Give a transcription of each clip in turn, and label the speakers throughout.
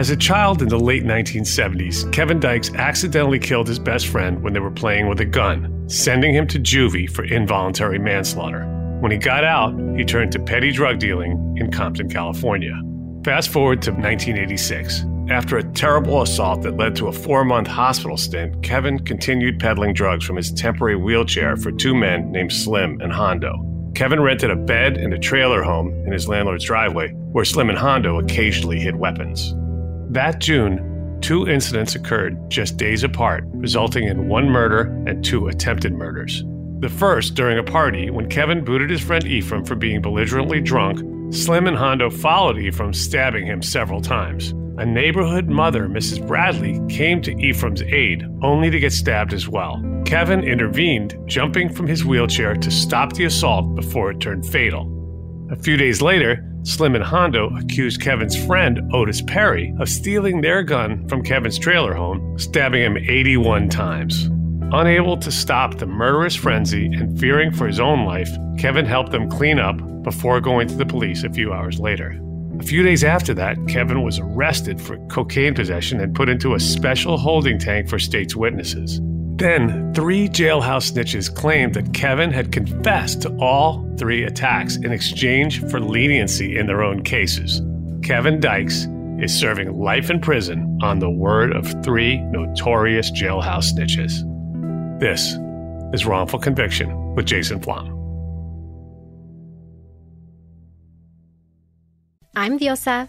Speaker 1: As a child in the late 1970s, Kevin Dykes accidentally killed his best friend when they were playing with a gun, sending him to juvie for involuntary manslaughter. When he got out, he turned to petty drug dealing in Compton, California. Fast forward to 1986. After a terrible assault that led to a four month hospital stint, Kevin continued peddling drugs from his temporary wheelchair for two men named Slim and Hondo. Kevin rented a bed and a trailer home in his landlord's driveway, where Slim and Hondo occasionally hid weapons. That June, two incidents occurred just days apart, resulting in one murder and two attempted murders. The first during a party when Kevin booted his friend Ephraim for being belligerently drunk. Slim and Hondo followed Ephraim, stabbing him several times. A neighborhood mother, Mrs. Bradley, came to Ephraim's aid, only to get stabbed as well. Kevin intervened, jumping from his wheelchair to stop the assault before it turned fatal. A few days later, Slim and Hondo accused Kevin's friend, Otis Perry, of stealing their gun from Kevin's trailer home, stabbing him 81 times. Unable to stop the murderous frenzy and fearing for his own life, Kevin helped them clean up before going to the police a few hours later. A few days after that, Kevin was arrested for cocaine possession and put into a special holding tank for state's witnesses. Then, three jailhouse snitches claimed that Kevin had confessed to all three attacks in exchange for leniency in their own cases. Kevin Dykes is serving life in prison on the word of three notorious jailhouse snitches. This is Wrongful Conviction with Jason Flom.
Speaker 2: I'm Diosa.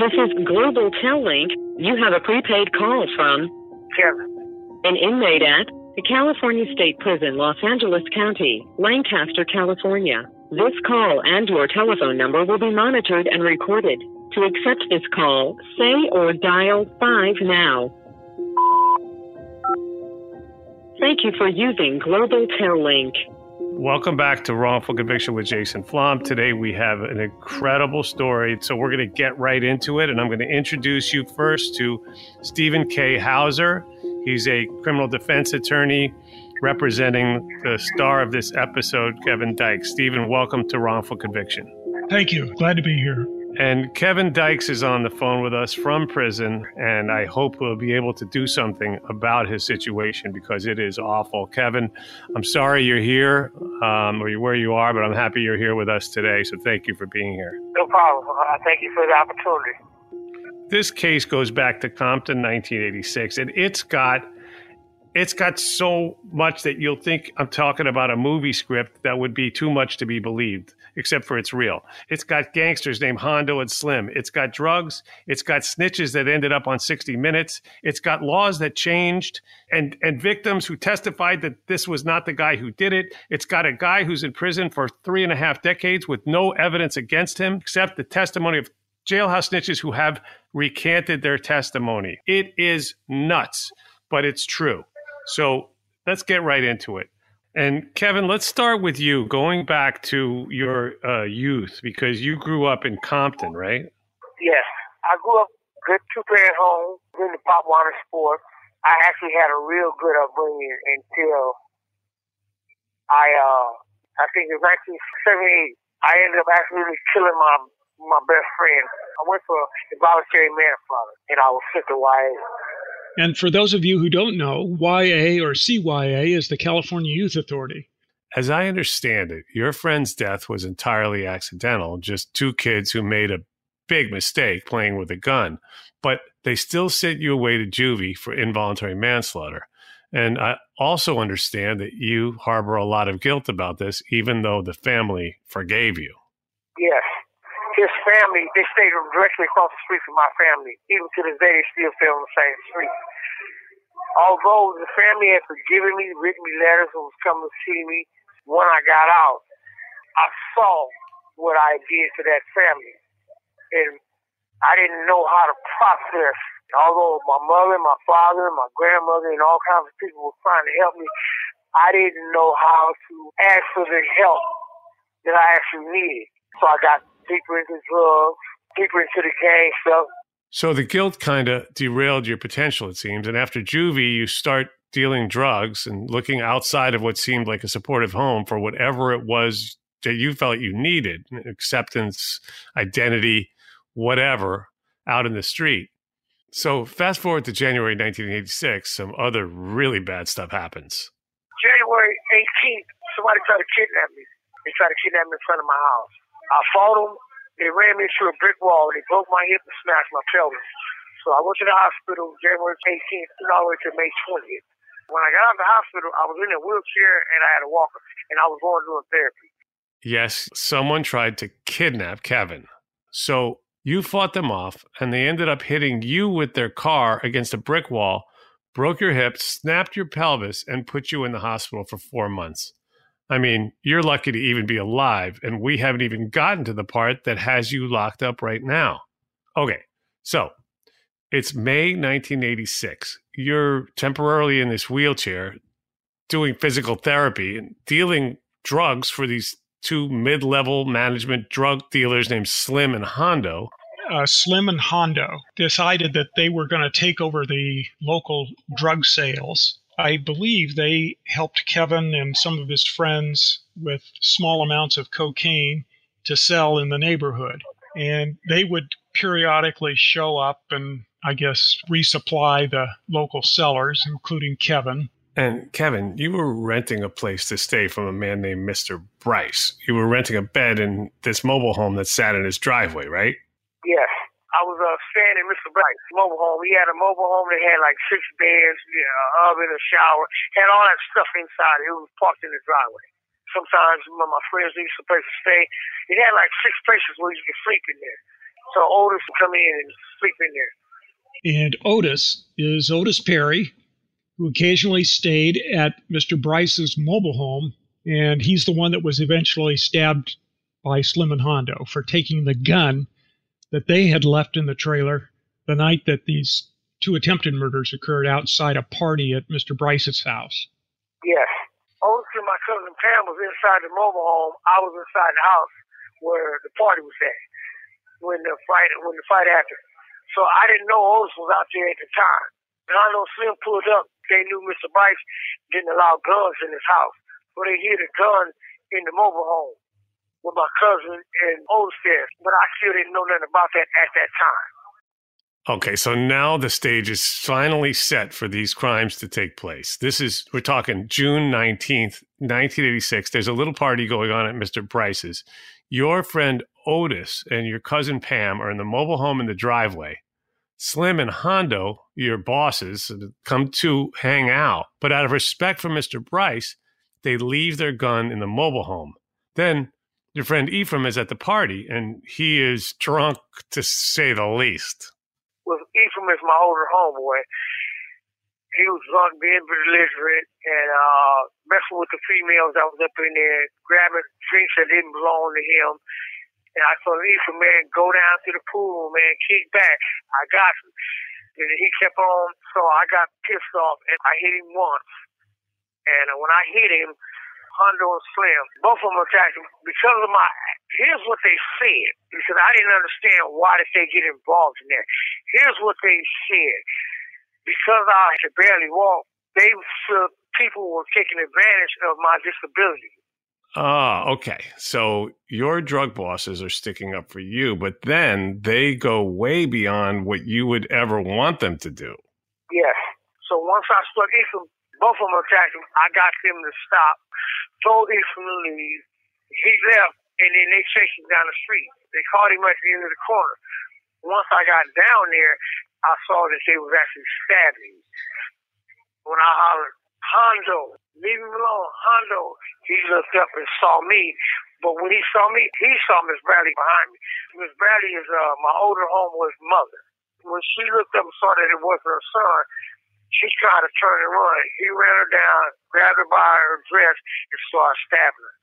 Speaker 3: This is Global Tel Link. You have a prepaid call from
Speaker 4: Kevin.
Speaker 3: An inmate at the California State Prison, Los Angeles County, Lancaster, California. This call and your telephone number will be monitored and recorded. To accept this call, say or dial 5 now. Thank you for using Global Tel Link.
Speaker 1: Welcome back to Wrongful Conviction with Jason Flom. Today we have an incredible story, so we're going to get right into it. And I'm going to introduce you first to Stephen K. Hauser. He's a criminal defense attorney representing the star of this episode, Kevin Dykes. Stephen, welcome to Wrongful Conviction.
Speaker 5: Thank you. Glad to be here.
Speaker 1: And Kevin Dykes is on the phone with us from prison, and I hope we'll be able to do something about his situation because it is awful. Kevin, I'm sorry you're here um, or where you are, but I'm happy you're here with us today. So thank you for being here.
Speaker 4: No problem. I thank you for the opportunity.
Speaker 1: this case goes back to Compton 1986, and it's got it's got so much that you'll think I'm talking about a movie script that would be too much to be believed, except for it's real. It's got gangsters named Hondo and Slim. It's got drugs. It's got snitches that ended up on 60 Minutes. It's got laws that changed and, and victims who testified that this was not the guy who did it. It's got a guy who's in prison for three and a half decades with no evidence against him except the testimony of jailhouse snitches who have recanted their testimony. It is nuts, but it's true. So let's get right into it. And Kevin, let's start with you, going back to your uh, youth, because you grew up in Compton, right?
Speaker 4: Yes. I grew up good two parent home, in the pop water sport. I actually had a real good upbringing until I, uh, I think in 1978, I ended up actually killing my my best friend. I went for involuntary manslaughter, and I was sent to YA.
Speaker 5: And for those of you who don't know, YA or CYA is the California Youth Authority.
Speaker 1: As I understand it, your friend's death was entirely accidental, just two kids who made a big mistake playing with a gun, but they still sent you away to juvie for involuntary manslaughter. And I also understand that you harbor a lot of guilt about this, even though the family forgave you.
Speaker 4: Yes. His family, they stayed directly across the street from my family. Even to this day, they still stay on the same street. Although the family had forgiven me, written me letters, and was coming to see me when I got out, I saw what I did to that family. And I didn't know how to process. Although my mother, my father, my grandmother, and all kinds of people were trying to help me, I didn't know how to ask for the help that I actually needed. So I got deeper into drugs, deeper into the gang stuff.
Speaker 1: So the guilt kind of derailed your potential, it seems. And after juvie, you start dealing drugs and looking outside of what seemed like a supportive home for whatever it was that you felt you needed acceptance, identity, whatever out in the street. So fast forward to January 1986, some other really bad stuff happens.
Speaker 4: January 18th, somebody tried to kidnap me. They tried to kidnap me in front of my house. I fought them. They ran me through a brick wall. They broke my hip and smashed my pelvis. So I went to the hospital January 18th all the way to May 20th. When I got out of the hospital, I was in a wheelchair and I had a walker, and I was going to through therapy.
Speaker 1: Yes, someone tried to kidnap Kevin. So you fought them off, and they ended up hitting you with their car against a brick wall, broke your hip, snapped your pelvis, and put you in the hospital for four months. I mean, you're lucky to even be alive, and we haven't even gotten to the part that has you locked up right now. Okay, so it's May 1986. You're temporarily in this wheelchair doing physical therapy and dealing drugs for these two mid level management drug dealers named Slim and Hondo.
Speaker 5: Uh, Slim and Hondo decided that they were going to take over the local drug sales I believe they helped Kevin and some of his friends with small amounts of cocaine to sell in the neighborhood. And they would periodically show up and, I guess, resupply the local sellers, including Kevin.
Speaker 1: And Kevin, you were renting a place to stay from a man named Mr. Bryce. You were renting a bed in this mobile home that sat in his driveway, right?
Speaker 4: Yes. I was uh, staying in Mr. Black's mobile home. He had a mobile home that had like six beds, you know, oven, a shower, had all that stuff inside. It was parked in the driveway. Sometimes when my friends used some place to stay, it had like six places where you could sleep in there. So Otis would come in and sleep in there.
Speaker 5: And Otis is Otis Perry, who occasionally stayed at Mr. Bryce's mobile home, and he's the one that was eventually stabbed by Slim and Hondo for taking the gun that they had left in the trailer the night that these two attempted murders occurred outside a party at Mr. Bryce's house.
Speaker 4: Yes. Oh, Otis my cousin Pam was inside the mobile home. I was inside the house where the party was at when the fight when the fight happened. So I didn't know Otis was out there at the time. And I know Slim pulled up. They knew Mr. Bryce didn't allow guns in his house. So they hid a gun in the mobile home with my cousin in Olmsted, but I still didn't know nothing about that at that time.
Speaker 1: Okay, so now the stage is finally set for these crimes to take place. This is, we're talking June 19th, 1986. There's a little party going on at Mr. Bryce's. Your friend Otis and your cousin Pam are in the mobile home in the driveway. Slim and Hondo, your bosses, come to hang out. But out of respect for Mr. Bryce, they leave their gun in the mobile home. Then your friend Ephraim is at the party, and he is drunk to say the least.
Speaker 4: Well, Ephraim is my older homeboy. He was drunk, being belligerent, and uh, messing with the females that was up in there, grabbing drinks that didn't belong to him. And I told Ephraim, man, go down to the pool, man, kick back. I got you. And he kept on, so I got pissed off, and I hit him once. And uh, when I hit him, Hondo and Slim, both of them attacked him because of my. Here's what they said because I didn't understand why did they get involved in that. Here's what they said because I could barely walk. They feel people were taking advantage of my disability.
Speaker 1: Ah, okay. So your drug bosses are sticking up for you, but then they go way beyond what you would ever want them to do.
Speaker 4: Yes. So once I Ephraim, both of them attacked him. I got them to stop. Told Ephraim to leave. He left, and then they chased him down the street. They caught him at the end of the corner. Once I got down there, I saw that they was actually stabbing. When I hollered, Hondo, leave him alone, Hondo. He looked up and saw me. But when he saw me, he saw Miss Bradley behind me. Miss Bradley is uh, my older homeboy's mother. When she looked up and saw that it wasn't her son, she tried to turn and run. He ran her down, grabbed her by her dress, and started stabbing her.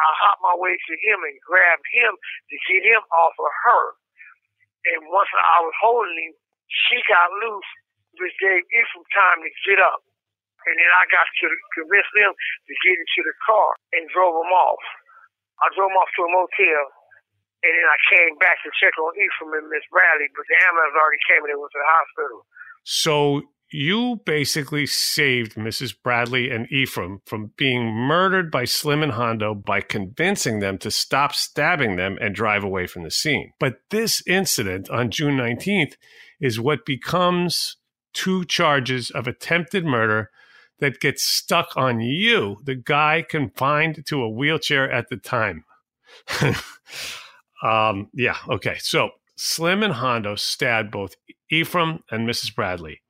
Speaker 4: I hopped my way to him and grabbed him to get him off of her. And once I was holding him, she got loose, which gave Ephraim time to get up. And then I got to convince them to get into the car and drove them off. I drove them off to a motel, and then I came back to check on Ephraim and Miss Bradley, but the ambulance already came and they went to the hospital.
Speaker 1: So you basically saved Mrs. Bradley and Ephraim from being murdered by Slim and Hondo by convincing them to stop stabbing them and drive away from the scene. But this incident on June 19th is what becomes two charges of attempted murder that gets stuck on you, the guy confined to a wheelchair at the time. um, yeah, okay. So Slim and Hondo stabbed both Ephraim and Mrs. Bradley.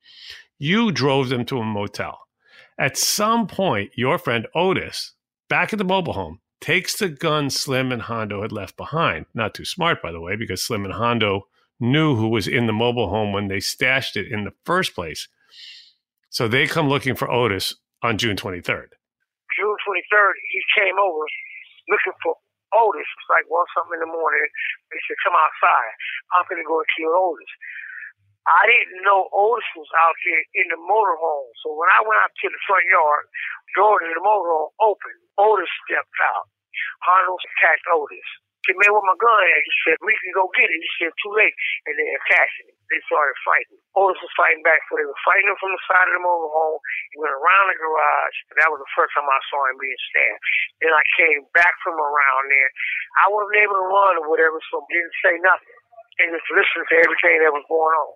Speaker 1: You drove them to a motel. At some point, your friend Otis, back at the mobile home, takes the gun Slim and Hondo had left behind. Not too smart, by the way, because Slim and Hondo knew who was in the mobile home when they stashed it in the first place. So they come looking for Otis on June 23rd.
Speaker 4: June 23rd, he came over looking for Otis. It's like one something in the morning. He said, "Come outside. I'm gonna go and kill Otis." I didn't know Otis was out here in the motorhome. So when I went out to the front yard, door to the motorhome opened. Otis stepped out. Hondo attacked Otis. He man, where my gun at? He said, we can go get it. He said, too late. And they attacked him. They started fighting. Otis was fighting back, so they were fighting him from the side of the mobile home. He went around the garage, that was the first time I saw him being stabbed. Then I came back from around there. I wasn't able to run or whatever, so I didn't say nothing. And just listened to everything that was going on.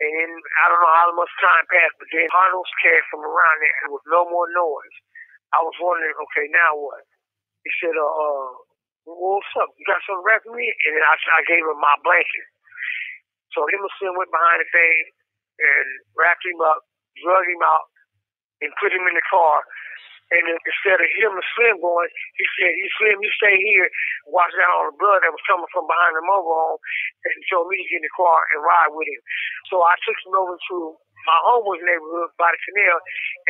Speaker 4: And then, I don't know how much time passed, but then Arnold came from around there and was no more noise. I was wondering, okay, now what? He said, uh, uh well, what's up? You got something wrapped me? And then I, I gave him my blanket. So him and Slim went behind the thing and wrapped him up, drug him out, and put him in the car. And instead of him and Slim going, he said, "You Slim, you stay here, watch out on the blood that was coming from behind the mobile home, and he told me to get in the car and ride with him." So I took him over to my homeless neighborhood by the canal,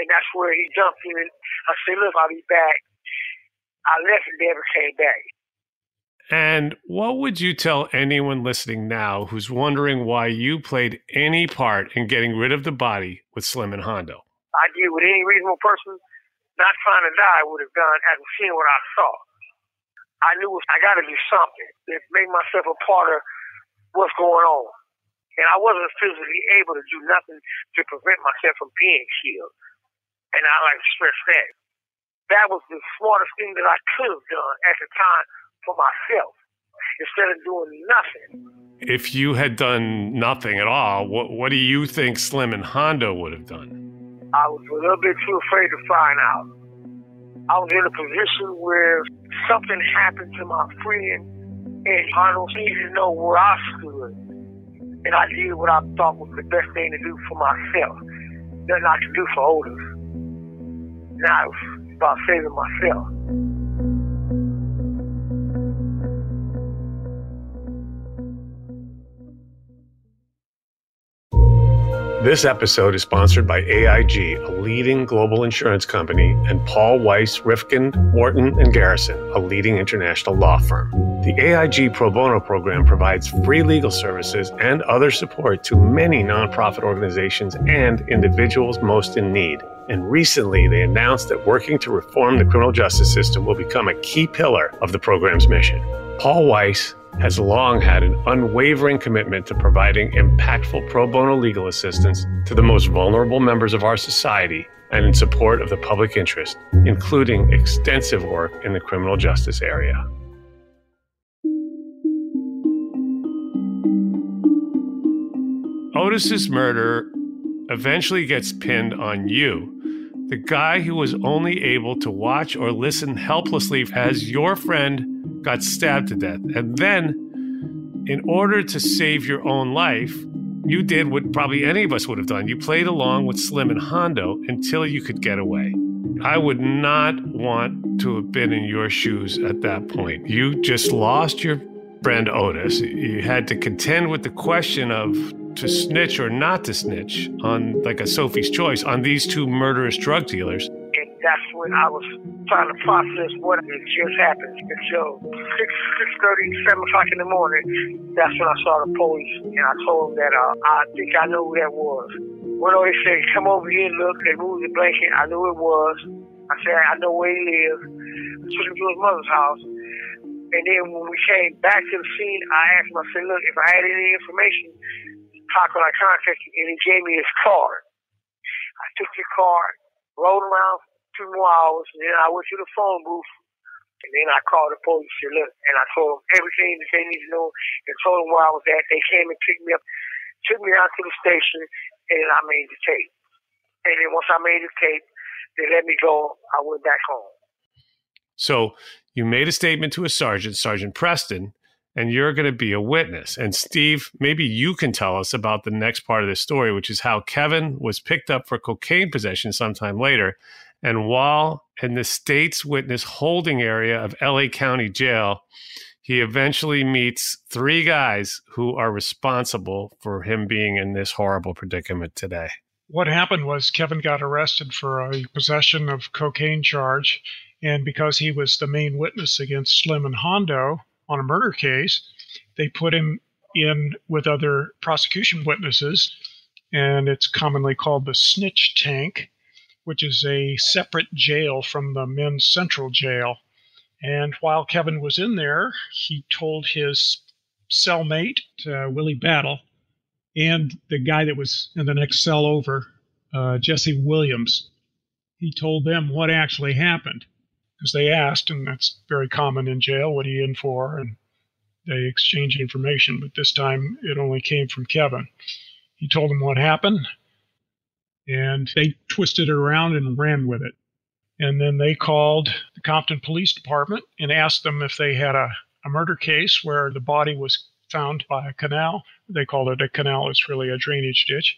Speaker 4: and that's where he jumped in. I said, "Look, I'll be back." I left and never came back.
Speaker 1: And what would you tell anyone listening now who's wondering why you played any part in getting rid of the body with Slim and Hondo?
Speaker 4: I did what any reasonable person not trying to die would have done after seeing what I saw. I knew I got to do something to make myself a part of what's going on. And I wasn't physically able to do nothing to prevent myself from being killed. And I like to stress that. That was the smartest thing that I could have done at the time for myself instead of doing nothing.
Speaker 1: If you had done nothing at all, what, what do you think Slim and Hondo would have done?
Speaker 4: I was a little bit too afraid to find out. I was in a position where something happened to my friend, and Hondo needed to know where I stood. And I did what I thought was the best thing to do for myself. Nothing I could do for others. Now it's about saving myself.
Speaker 1: This episode is sponsored by AIG, a leading global insurance company, and Paul Weiss, Rifkind, Wharton, and Garrison, a leading international law firm. The AIG Pro Bono program provides free legal services and other support to many nonprofit organizations and individuals most in need. And recently, they announced that working to reform the criminal justice system will become a key pillar of the program's mission. Paul Weiss has long had an unwavering commitment to providing impactful pro bono legal assistance to the most vulnerable members of our society and in support of the public interest, including extensive work in the criminal justice area. Otis's murder eventually gets pinned on you, the guy who was only able to watch or listen helplessly as your friend got stabbed to death. And then, in order to save your own life, you did what probably any of us would have done. You played along with Slim and Hondo until you could get away. I would not want to have been in your shoes at that point. You just lost your friend Otis. You had to contend with the question of to snitch or not to snitch on like a Sophie's choice on these two murderous drug dealers And
Speaker 4: that's when I was trying to process what had just happened. And so, 6, 6.30, 7 o'clock in the morning, that's when I saw the police. And I told them that uh, I think I knew who that was. When they said, come over here look, they moved the blanket. I knew it was. I said, I know where he lives. I took him to his mother's house. And then when we came back to the scene, I asked him, I said, look, if I had any information, could I contact you? And he gave me his card. I took your card, rode around two more hours, and then I went to the phone booth, and then I called the police and look, and I told them everything that they need to know, and told them where I was at. They came and picked me up, took me out to the station, and I made the tape. And then once I made the tape, they let me go. I went back home.
Speaker 1: So you made a statement to a sergeant, Sergeant Preston, and you're going to be a witness. And Steve, maybe you can tell us about the next part of this story, which is how Kevin was picked up for cocaine possession sometime later. And while in the state's witness holding area of LA County Jail, he eventually meets three guys who are responsible for him being in this horrible predicament today.
Speaker 5: What happened was Kevin got arrested for a possession of cocaine charge. And because he was the main witness against Slim and Hondo, on a murder case. They put him in with other prosecution witnesses, and it's commonly called the snitch tank, which is a separate jail from the men's central jail. And while Kevin was in there, he told his cellmate, uh, Willie Battle, and the guy that was in the next cell over, uh, Jesse Williams, he told them what actually happened because they asked, and that's very common in jail, what are you in for? And they exchanged information, but this time it only came from Kevin. He told them what happened, and they twisted it around and ran with it. And then they called the Compton Police Department and asked them if they had a, a murder case where the body was found by a canal. They called it a canal, it's really a drainage ditch.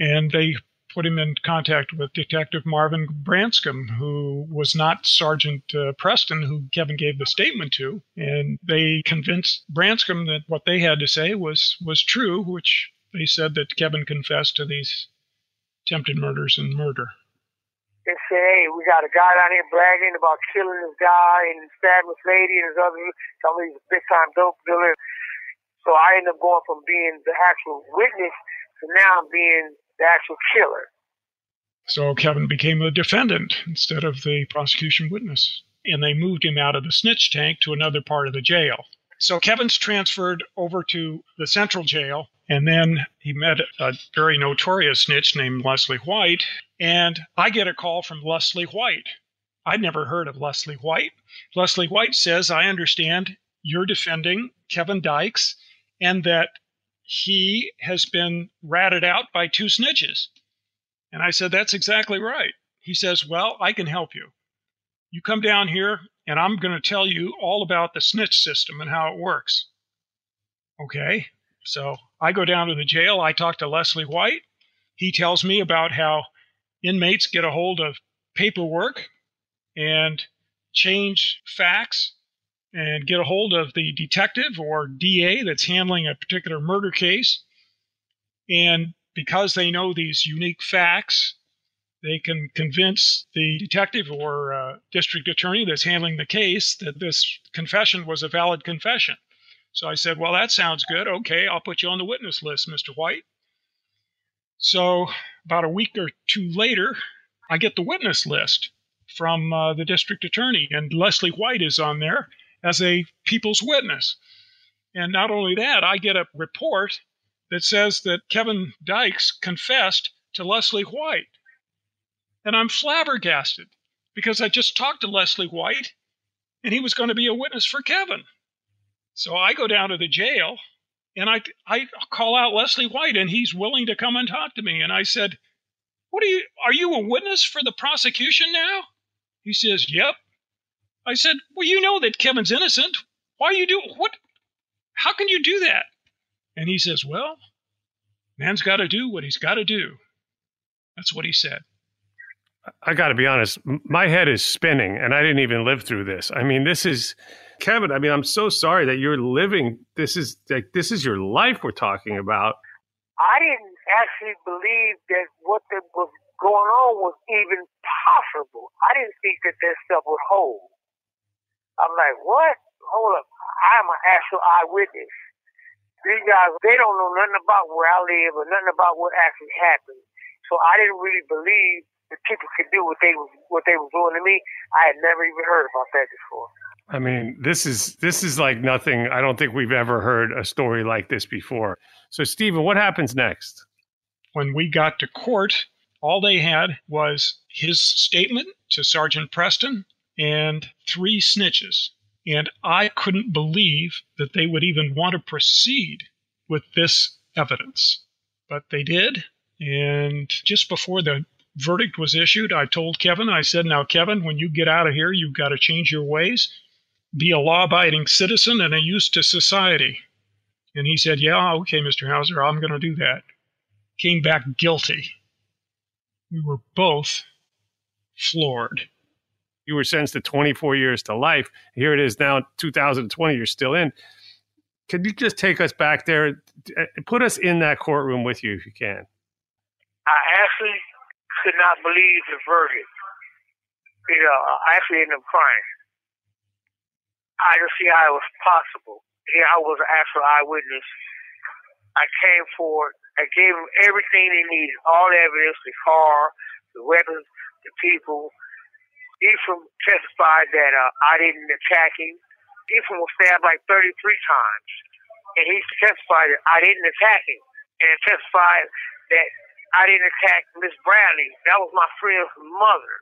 Speaker 5: And they put him in contact with Detective Marvin Branscombe, who was not Sergeant uh, Preston, who Kevin gave the statement to, and they convinced Branscombe that what they had to say was was true, which they said that Kevin confessed to these attempted murders and murder.
Speaker 4: They say, hey, we got a guy down here bragging about killing this guy and stabbing this lady and his other, somebody he's a big time dope dealer. So I ended up going from being the actual witness to now being the actual killer.
Speaker 5: So Kevin became the defendant instead of the prosecution witness. And they moved him out of the snitch tank to another part of the jail. So Kevin's transferred over to the central jail, and then he met a very notorious snitch named Leslie White. And I get a call from Leslie White. I'd never heard of Leslie White. Leslie White says, I understand you're defending Kevin Dykes and that he has been ratted out by two snitches. And I said, That's exactly right. He says, Well, I can help you. You come down here, and I'm going to tell you all about the snitch system and how it works. Okay. So I go down to the jail. I talk to Leslie White. He tells me about how inmates get a hold of paperwork and change facts and get a hold of the detective or DA that's handling a particular murder case. And because they know these unique facts, they can convince the detective or uh, district attorney that's handling the case that this confession was a valid confession. So I said, Well, that sounds good. Okay, I'll put you on the witness list, Mr. White. So about a week or two later, I get the witness list from uh, the district attorney, and Leslie White is on there as a people's witness. And not only that, I get a report that says that Kevin Dykes confessed to Leslie White. And I'm flabbergasted because I just talked to Leslie White and he was going to be a witness for Kevin. So I go down to the jail and I, I call out Leslie White and he's willing to come and talk to me. And I said, What are you, are you a witness for the prosecution now? He says, Yep. I said, Well, you know that Kevin's innocent. Why you do what? How can you do that? And he says, Well, man's got to do what he's got to do. That's what he said.
Speaker 1: I got to be honest, my head is spinning, and I didn't even live through this. I mean, this is Kevin. I mean, I'm so sorry that you're living. This is like this is your life we're talking about.
Speaker 4: I didn't actually believe that what was going on was even possible. I didn't think that that stuff would hold. I'm like, what? Hold up. I'm an actual eyewitness. These guys, they don't know nothing about where I live or nothing about what actually happened. So I didn't really believe that people could do what they was what they was doing to me. I had never even heard about that before.
Speaker 1: I mean, this is this is like nothing. I don't think we've ever heard a story like this before. So, Stephen, what happens next?
Speaker 5: When we got to court, all they had was his statement to Sergeant Preston and three snitches. And I couldn't believe that they would even want to proceed with this evidence. But they did. And just before the verdict was issued, I told Kevin, I said, Now, Kevin, when you get out of here, you've got to change your ways, be a law abiding citizen and a use to society. And he said, Yeah, okay, Mr. Hauser, I'm going to do that. Came back guilty. We were both floored
Speaker 1: you were sentenced to 24 years to life. Here it is now, 2020, you're still in. Could you just take us back there? Put us in that courtroom with you if you can.
Speaker 4: I actually could not believe the verdict. You know, I actually ended up crying. I didn't see how it was possible. Here I was an actual eyewitness. I came forward. I gave them everything they needed, all the evidence, the car, the weapons, the people, Ephraim testified that uh, I didn't attack him. Ephraim was stabbed like 33 times. And he testified that I didn't attack him. And testified that I didn't attack Miss Bradley. That was my friend's mother.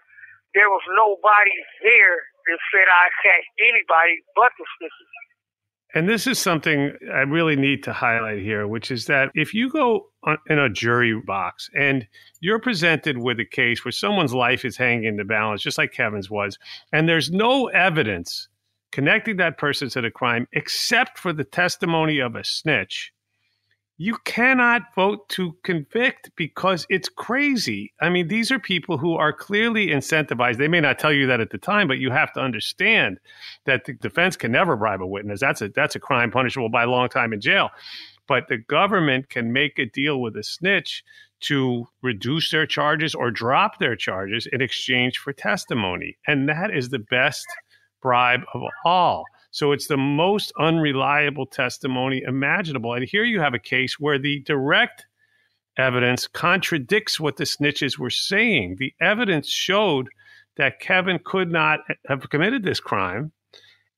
Speaker 4: There was nobody there that said I attacked anybody but the sisters.
Speaker 1: And this is something I really need to highlight here, which is that if you go in a jury box and you're presented with a case where someone's life is hanging in the balance, just like Kevin's was, and there's no evidence connecting that person to the crime except for the testimony of a snitch, you cannot vote to convict because it's crazy. I mean, these are people who are clearly incentivized. They may not tell you that at the time, but you have to understand that the defense can never bribe a witness. That's a that's a crime punishable by a long time in jail. But the government can make a deal with a snitch to reduce their charges or drop their charges in exchange for testimony. And that is the best bribe of all. So it's the most unreliable testimony imaginable. And here you have a case where the direct evidence contradicts what the snitches were saying. The evidence showed that Kevin could not have committed this crime,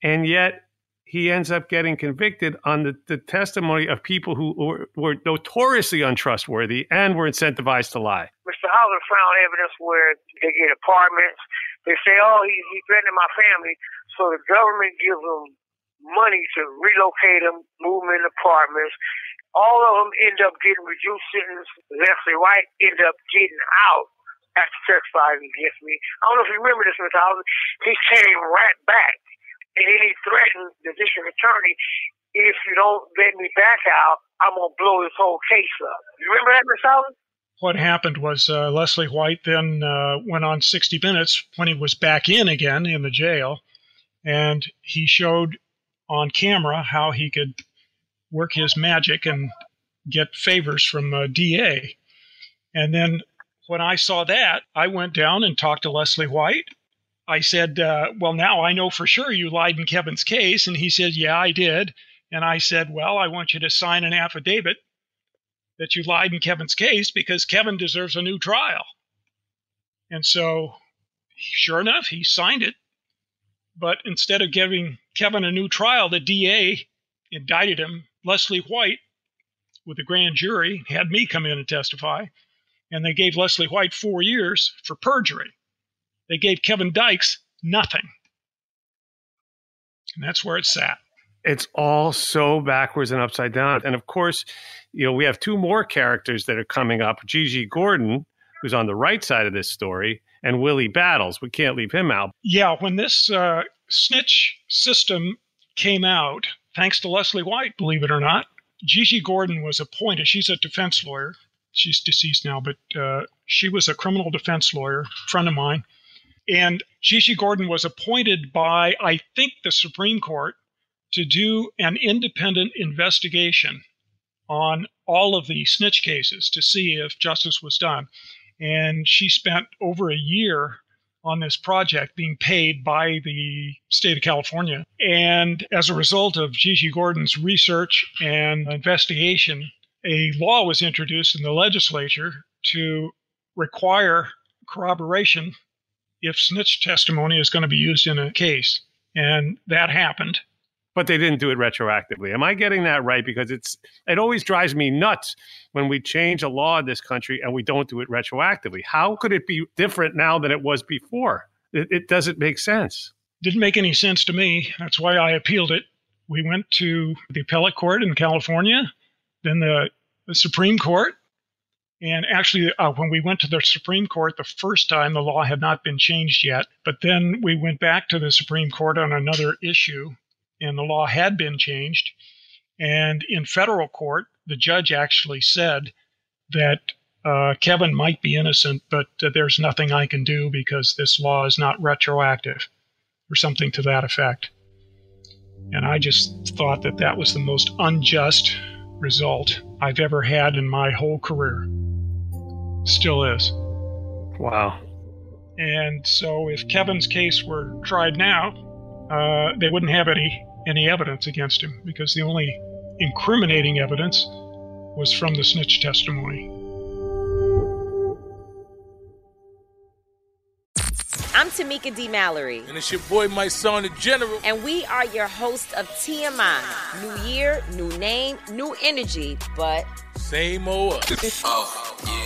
Speaker 1: and yet he ends up getting convicted on the, the testimony of people who were, were, notoriously untrustworthy and were incentivized to lie.
Speaker 4: Mr. Howland found evidence where they get apartments. They say, oh, he, he threatened my family. So the government gives them money to relocate them, move them in apartments. All of them end up getting reduced sentence. Leslie White end up getting out after testifying against me. I don't know if you remember this, Mr. Howland. He came right back and then he threatened the district attorney if you don't let me back out, I'm gonna blow this whole case up. You remember that, Miss Allen?
Speaker 5: What happened was uh, Leslie White then uh, went on 60 Minutes when he was back in again in the jail, and he showed on camera how he could work his magic and get favors from uh, DA. And then when I saw that, I went down and talked to Leslie White. I said, uh, Well, now I know for sure you lied in Kevin's case. And he said, Yeah, I did. And I said, Well, I want you to sign an affidavit that you lied in Kevin's case because Kevin deserves a new trial. And so, sure enough, he signed it. But instead of giving Kevin a new trial, the DA indicted him, Leslie White, with a grand jury, had me come in and testify, and they gave Leslie White four years for perjury. They gave Kevin Dykes nothing. And that's where it sat.
Speaker 1: It's all so backwards and upside down. And of course, you know, we have two more characters that are coming up Gigi Gordon, who's on the right side of this story, and Willie Battles. We can't leave him out.
Speaker 5: Yeah, when this uh, snitch system came out, thanks to Leslie White, believe it or not, Gigi Gordon was appointed. She's a defense lawyer. She's deceased now, but uh, she was a criminal defense lawyer, friend of mine. And Gigi Gordon was appointed by, I think, the Supreme Court to do an independent investigation on all of the snitch cases to see if justice was done. And she spent over a year on this project being paid by the state of California. And as a result of Gigi Gordon's research and investigation, a law was introduced in the legislature to require corroboration if snitch testimony is going to be used in a case. And that happened
Speaker 1: but they didn't do it retroactively. Am I getting that right? Because it's it always drives me nuts when we change a law in this country and we don't do it retroactively. How could it be different now than it was before? It, it doesn't make sense.
Speaker 5: Didn't make any sense to me. That's why I appealed it. We went to the appellate court in California, then the, the Supreme Court. And actually, uh, when we went to the Supreme Court the first time, the law had not been changed yet. But then we went back to the Supreme Court on another issue and the law had been changed. And in federal court, the judge actually said that uh, Kevin might be innocent, but uh, there's nothing I can do because this law is not retroactive, or something to that effect. And I just thought that that was the most unjust result I've ever had in my whole career. Still is.
Speaker 1: Wow.
Speaker 5: And so if Kevin's case were tried now, uh, they wouldn't have any any evidence against him because the only incriminating evidence was from the snitch testimony.
Speaker 6: I'm Tamika D. Mallory.
Speaker 7: And it's your boy, Mysonne, the General.
Speaker 6: And we are your host of TMI. New year, new name, new energy, but.
Speaker 7: Same old. oh,
Speaker 6: yeah.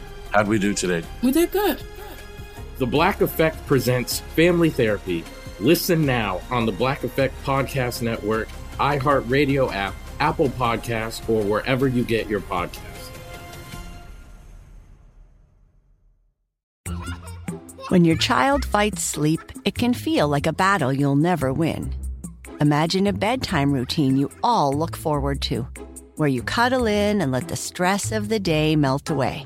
Speaker 8: How'd we do today?
Speaker 9: We did good.
Speaker 8: The Black Effect presents Family Therapy. Listen now on the Black Effect Podcast Network, iHeartRadio app, Apple Podcasts, or wherever you get your podcasts.
Speaker 10: When your child fights sleep, it can feel like a battle you'll never win. Imagine a bedtime routine you all look forward to, where you cuddle in and let the stress of the day melt away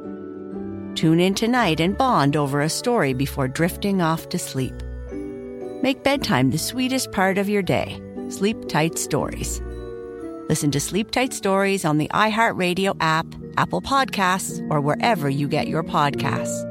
Speaker 10: Tune in tonight and bond over a story before drifting off to sleep. Make bedtime the sweetest part of your day. Sleep Tight Stories. Listen to Sleep Tight Stories on the iHeartRadio app, Apple Podcasts, or wherever you get your podcasts.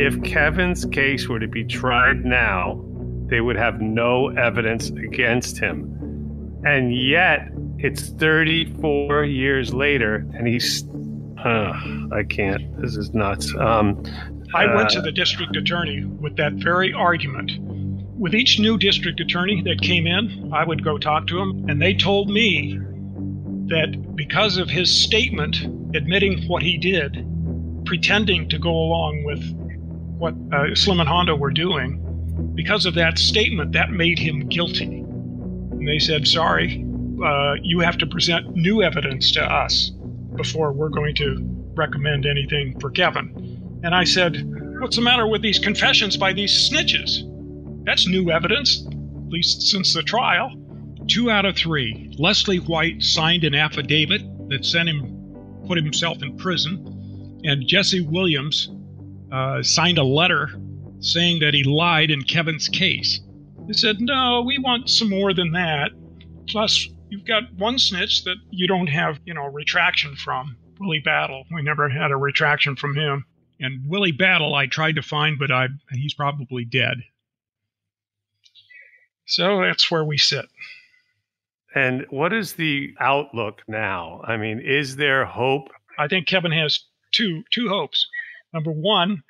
Speaker 1: If Kevin's case were to be tried now, they would have no evidence against him. And yet, it's 34 years later, and he's. Uh, I can't. This is nuts. Um,
Speaker 5: I went to
Speaker 1: uh,
Speaker 5: the district attorney with that very argument. With each new district attorney that came in, I would go talk to him, and they told me that because of his statement admitting what he did, pretending to go along with what uh, Slim and Hondo were doing, because of that statement, that made him guilty. And they said, sorry, uh, you have to present new evidence to us before we're going to recommend anything for Kevin. And I said, what's the matter with these confessions by these snitches? That's new evidence, at least since the trial. Two out of three. Leslie White signed an affidavit that sent him, put himself in prison, and Jesse Williams uh, signed a letter saying that he lied in Kevin's case. They said, no, we want some more than that. Plus, you've got one snitch that you don't have, you know, retraction from. Willie Battle. We never had a retraction from him. And Willie Battle, I tried to find, but I he's probably dead. So that's where we sit.
Speaker 1: And what is the outlook now? I mean, is there hope?
Speaker 5: I think Kevin has two two hopes. Number one,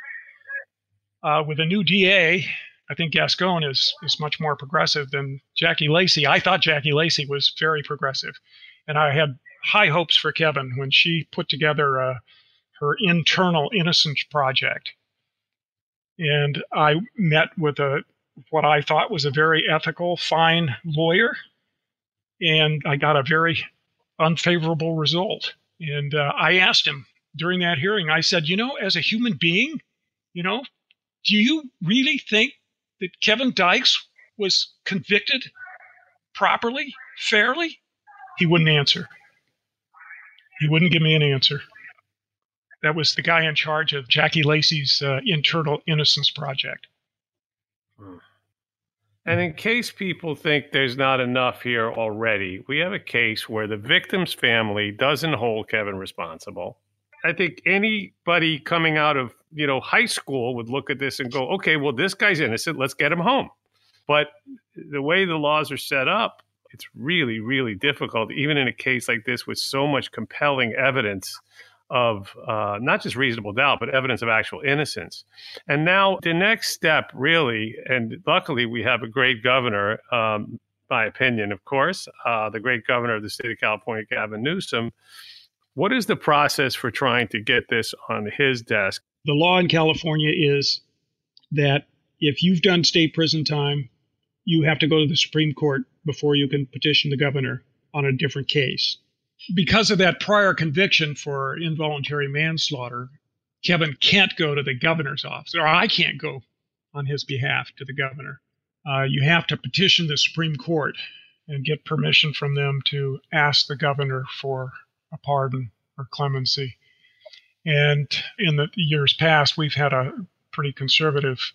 Speaker 5: uh, with a new DA, I think Gascon is is much more progressive than Jackie Lacey. I thought Jackie Lacey was very progressive, and I had high hopes for Kevin when she put together uh, her internal innocence project. And I met with a what I thought was a very ethical, fine lawyer, and I got a very unfavorable result. And uh, I asked him during that hearing, I said, you know, as a human being, you know, do you really think that Kevin Dykes was convicted properly, fairly? He wouldn't answer. He wouldn't give me an answer. That was the guy in charge of Jackie Lacey's uh, internal innocence project.
Speaker 1: And in case people think there's not enough here already, we have a case where the victim's family doesn't hold Kevin responsible. I think anybody coming out of, you know, high school would look at this and go, "Okay, well this guy's innocent, let's get him home." But the way the laws are set up, it's really really difficult even in a case like this with so much compelling evidence of uh, not just reasonable doubt, but evidence of actual innocence. And now the next step, really, and luckily we have a great governor, um, my opinion, of course, uh, the great governor of the state of California, Gavin Newsom. What is the process for trying to get this on his desk?
Speaker 5: The law in California is that if you've done state prison time, you have to go to the Supreme Court before you can petition the governor on a different case. Because of that prior conviction for involuntary manslaughter, Kevin can't go to the governor's office, or I can't go on his behalf to the governor. Uh, you have to petition the Supreme Court and get permission from them to ask the governor for a pardon or clemency. And in the years past, we've had a pretty conservative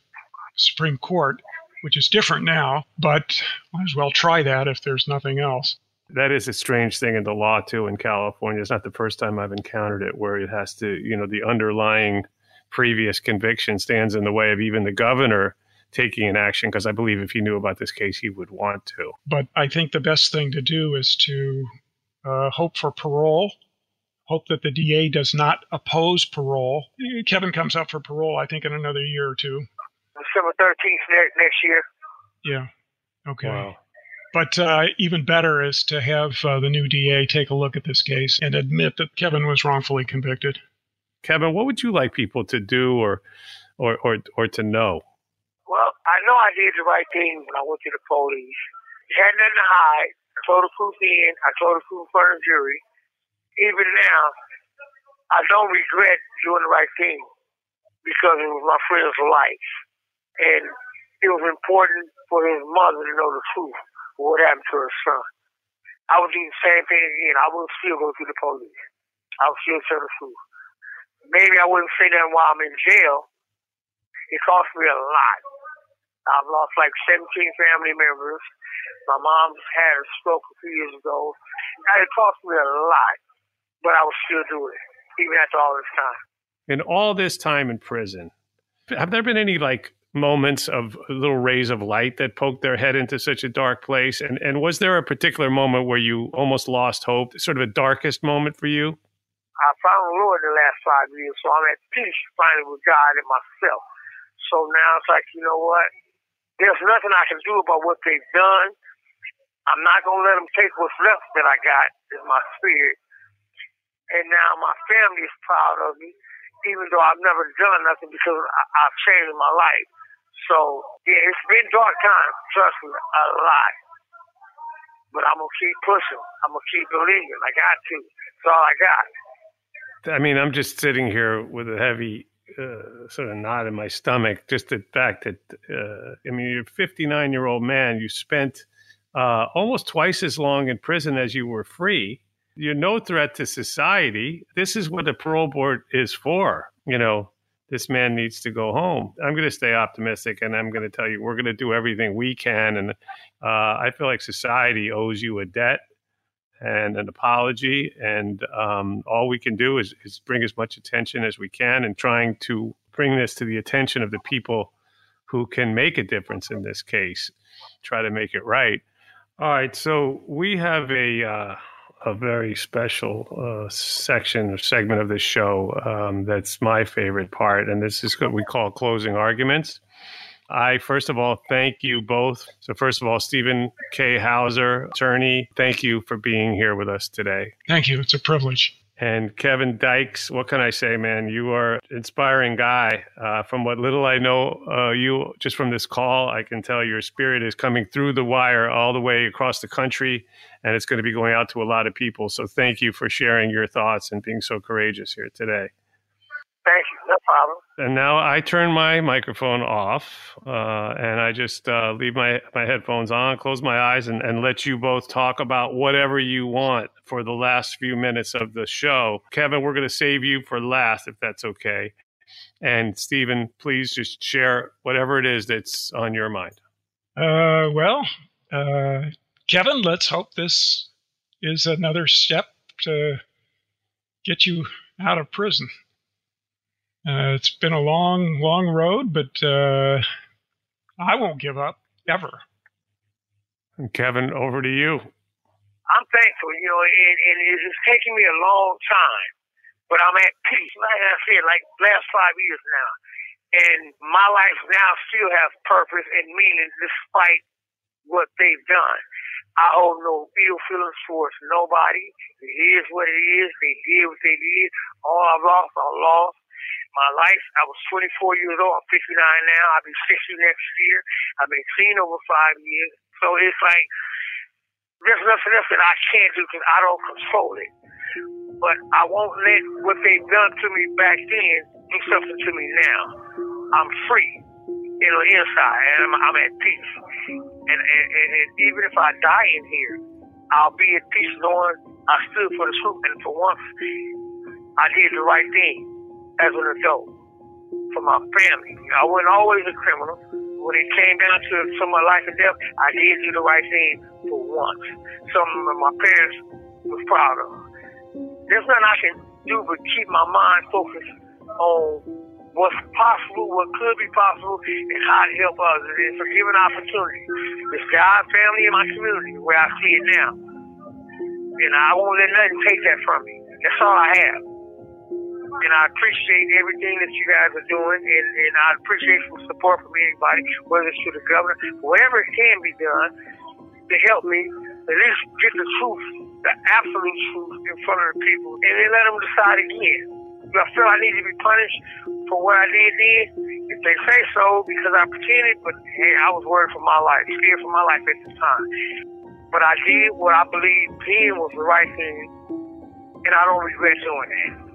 Speaker 5: Supreme Court, which is different now, but might as well try that if there's nothing else.
Speaker 1: That is a strange thing in the law too in California. It's not the first time I've encountered it where it has to, you know, the underlying previous conviction stands in the way of even the governor taking an action because I believe if he knew about this case, he would want to.
Speaker 5: But I think the best thing to do is to uh, hope for parole, hope that the DA does not oppose parole. Kevin comes up for parole, I think, in another year or two.
Speaker 4: December 13th next year.
Speaker 5: Yeah. Okay. Wow. But uh, even better is to have uh, the new DA take a look at this case and admit that Kevin was wrongfully convicted.
Speaker 1: Kevin, what would you like people to do or, or, or, or to know?
Speaker 4: Well, I know I did the right thing when I went to the police. Had nothing to hide. I told the truth in. I told the truth in front of the jury. Even now, I don't regret doing the right thing because it was my friend's life. And it was important for his mother to know the truth of what happened to her son. I would do the same thing again. I would still go to the police. I would still tell the truth. Maybe I wouldn't say that while I'm in jail. It cost me a lot. I've lost like 17 family members. My mom had a stroke a few years ago. And It cost me a lot, but I will still do it, even after all this time.
Speaker 1: In all this time in prison, have there been any like moments of little rays of light that poked their head into such a dark place? And and was there a particular moment where you almost lost hope, sort of a darkest moment for you?
Speaker 4: I found the Lord in the last five years, so I'm at peace finally with God and myself. So now it's like, you know what? There's nothing I can do about what they've done. I'm not going to let them take what's left that I got is my spirit. And now my family is proud of me, even though I've never done nothing because I, I've changed my life. So, yeah, it's been dark times, trust me, a lot. But I'm to keep pushing. I'm to keep believing. I got to. That's all I got.
Speaker 1: I mean, I'm just sitting here with a heavy uh, sort of knot in my stomach. Just the fact that uh, I mean, you're a 59 year old man. You spent uh, almost twice as long in prison as you were free. You're no threat to society. This is what the parole board is for. You know, this man needs to go home. I'm going to stay optimistic, and I'm going to tell you we're going to do everything we can. And uh, I feel like society owes you a debt and an apology. And um, all we can do is, is bring as much attention as we can and trying to bring this to the attention of the people who can make a difference in this case, try to make it right. All right, so we have a uh, a very special uh, section or segment of the show um, that's my favorite part, and this is what we call closing arguments. I, first of all, thank you both. So, first of all, Stephen K. Hauser, attorney, thank you for being here with us today.
Speaker 5: Thank you. It's a privilege.
Speaker 1: And Kevin Dykes, what can I say, man? You are an inspiring guy. Uh, from what little I know uh, you just from this call, I can tell your spirit is coming through the wire all the way across the country, and it's going to be going out to a lot of people. So thank you for sharing your thoughts and being so courageous here today.
Speaker 4: Thank you. No problem.
Speaker 1: And now I turn my microphone off uh, and I just uh, leave my, my headphones on, close my eyes, and, and let you both talk about whatever you want for the last few minutes of the show. Kevin, we're going to save you for last, if that's okay. And Stephen, please just share whatever it is that's on your mind.
Speaker 5: Uh, well, uh, Kevin, let's hope this is another step to get you out of prison. Uh, it's been a long, long road, but uh, I won't give up ever.
Speaker 1: And Kevin, over to you.
Speaker 4: I'm thankful, you know, and, and it's taken me a long time, but I'm at peace. Like I said, like last five years now, and my life now still has purpose and meaning despite what they've done. I hold no ill feelings towards nobody. It is what it is. They did what they did. All I've lost, I lost. My life, I was 24 years old. I'm 59 now. I'll be 60 next year. I've been clean over five years. So it's like, there's nothing else that I can't do because I don't control it. But I won't let what they've done to me back then do something to me now. I'm free, you know, inside, and I'm, I'm at peace. And, and, and, even if I die in here, I'll be at peace knowing I stood for the truth. And for once, I did the right thing as an adult for my family. I wasn't always a criminal. When it came down to some of my life and death, I did do the right thing for once. Something that my parents was proud of. There's nothing I can do but keep my mind focused on what's possible, what could be possible, and how to help others. And for giving opportunity. It's God, family, and my community where I see it now. And I won't let nothing take that from me. That's all I have. And I appreciate everything that you guys are doing, and, and I appreciate some support from anybody, whether it's to the governor, whatever can be done to help me at least get the truth, the absolute truth in front of the people, and then let them decide again. If I feel I need to be punished for what I did then, if they say so, because I pretended, but hey, I was worried for my life, scared for my life at the time. But I did what I believed then was the right thing, and I don't regret doing that.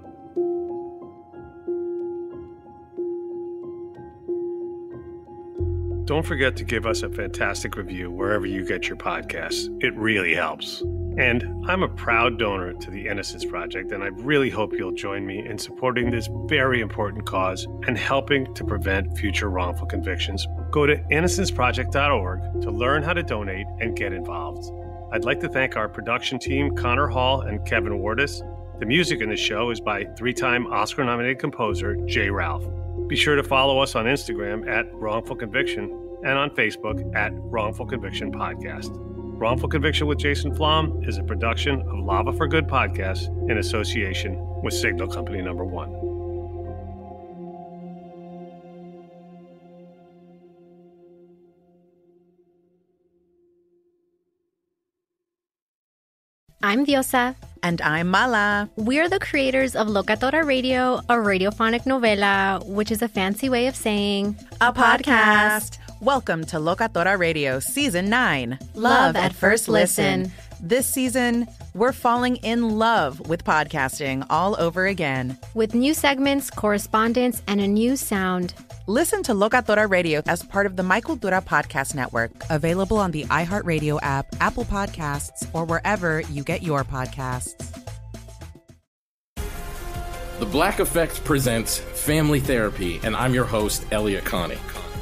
Speaker 1: Don't forget to give us a fantastic review wherever you get your podcasts. It really helps. And I'm a proud donor to the Innocence Project, and I really hope you'll join me in supporting this very important cause and helping to prevent future wrongful convictions. Go to innocenceproject.org to learn how to donate and get involved. I'd like to thank our production team, Connor Hall and Kevin Wardis. The music in the show is by three time Oscar nominated composer J. Ralph. Be sure to follow us on Instagram at Wrongful Conviction and on Facebook at Wrongful Conviction Podcast. Wrongful Conviction with Jason Flom is a production of Lava for Good podcast in association with Signal Company Number One.
Speaker 2: I'm Diosa.
Speaker 11: And I'm Mala.
Speaker 2: We're the creators of Locatora Radio, a radiophonic novela, which is a fancy way of saying
Speaker 11: a podcast. Welcome to Locatora Radio Season 9
Speaker 2: Love at First Listen.
Speaker 11: This season, we're falling in love with podcasting all over again.
Speaker 2: With new segments, correspondence, and a new sound.
Speaker 11: Listen to Locatora Radio as part of the My Cultura Podcast Network, available on the iHeartRadio app, Apple Podcasts, or wherever you get your podcasts.
Speaker 8: The Black Effect presents Family Therapy, and I'm your host, Elliott Connie.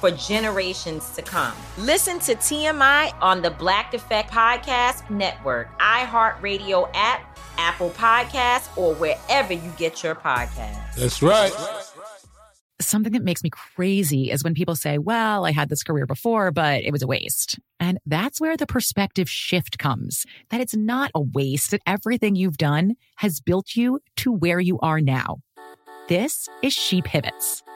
Speaker 6: for generations to come. Listen to TMI on the Black Effect Podcast Network, iHeartRadio app, Apple Podcasts, or wherever you get your podcasts.
Speaker 7: That's right.
Speaker 12: Something that makes me crazy is when people say, well, I had this career before, but it was a waste. And that's where the perspective shift comes that it's not a waste, that everything you've done has built you to where you are now. This is She Pivots,